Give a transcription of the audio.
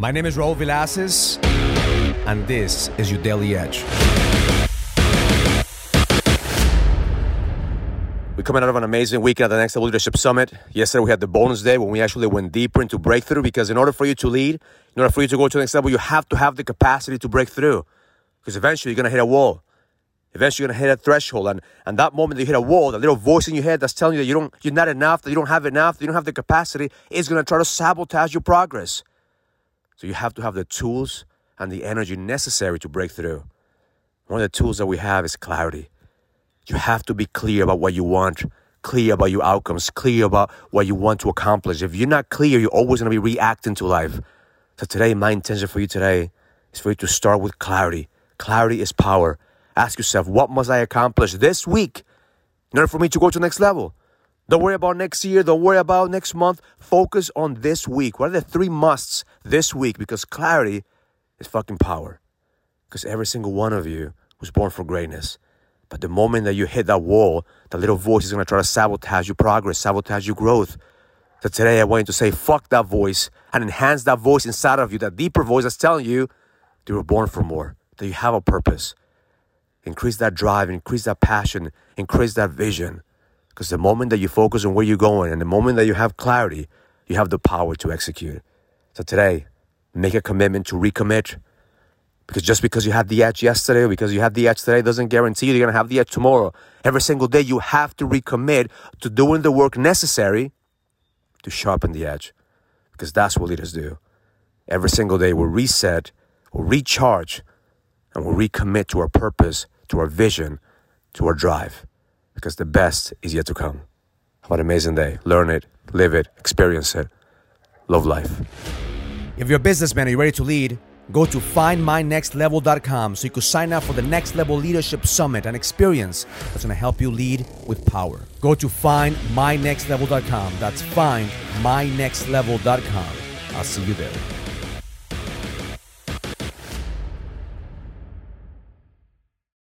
My name is Raul Villacis, and this is your Daily Edge. We're coming out of an amazing weekend at the Next Level Leadership Summit. Yesterday, we had the bonus day when we actually went deeper into breakthrough because in order for you to lead, in order for you to go to the next level, you have to have the capacity to break through. Because eventually, you're going to hit a wall. Eventually, you're going to hit a threshold. And, and that moment that you hit a wall, that little voice in your head that's telling you that you don't, you're not enough, that you don't have enough, that you don't have the capacity, is going to try to sabotage your progress. So you have to have the tools and the energy necessary to break through. One of the tools that we have is clarity. You have to be clear about what you want, clear about your outcomes, clear about what you want to accomplish. If you're not clear, you're always going to be reacting to life. So today, my intention for you today is for you to start with clarity. Clarity is power. Ask yourself, what must I accomplish this week in order for me to go to the next level? Don't worry about next year. Don't worry about next month. Focus on this week. What are the three musts this week? Because clarity is fucking power. Because every single one of you was born for greatness. But the moment that you hit that wall, that little voice is going to try to sabotage your progress, sabotage your growth. So today I want you to say, fuck that voice and enhance that voice inside of you, that deeper voice that's telling you that you were born for more, that you have a purpose. Increase that drive, increase that passion, increase that vision. Because the moment that you focus on where you're going and the moment that you have clarity, you have the power to execute. So today, make a commitment to recommit. Because just because you had the edge yesterday or because you had the edge today doesn't guarantee you're going to have the edge tomorrow. Every single day, you have to recommit to doing the work necessary to sharpen the edge. Because that's what leaders do. Every single day, we'll reset, we'll recharge, and we'll recommit to our purpose, to our vision, to our drive. Because the best is yet to come. Have an amazing day. Learn it, live it, experience it. Love life. If you're a businessman and you're ready to lead, go to findmynextlevel.com so you can sign up for the Next Level Leadership Summit, an experience that's going to help you lead with power. Go to findmynextlevel.com. That's findmynextlevel.com. I'll see you there.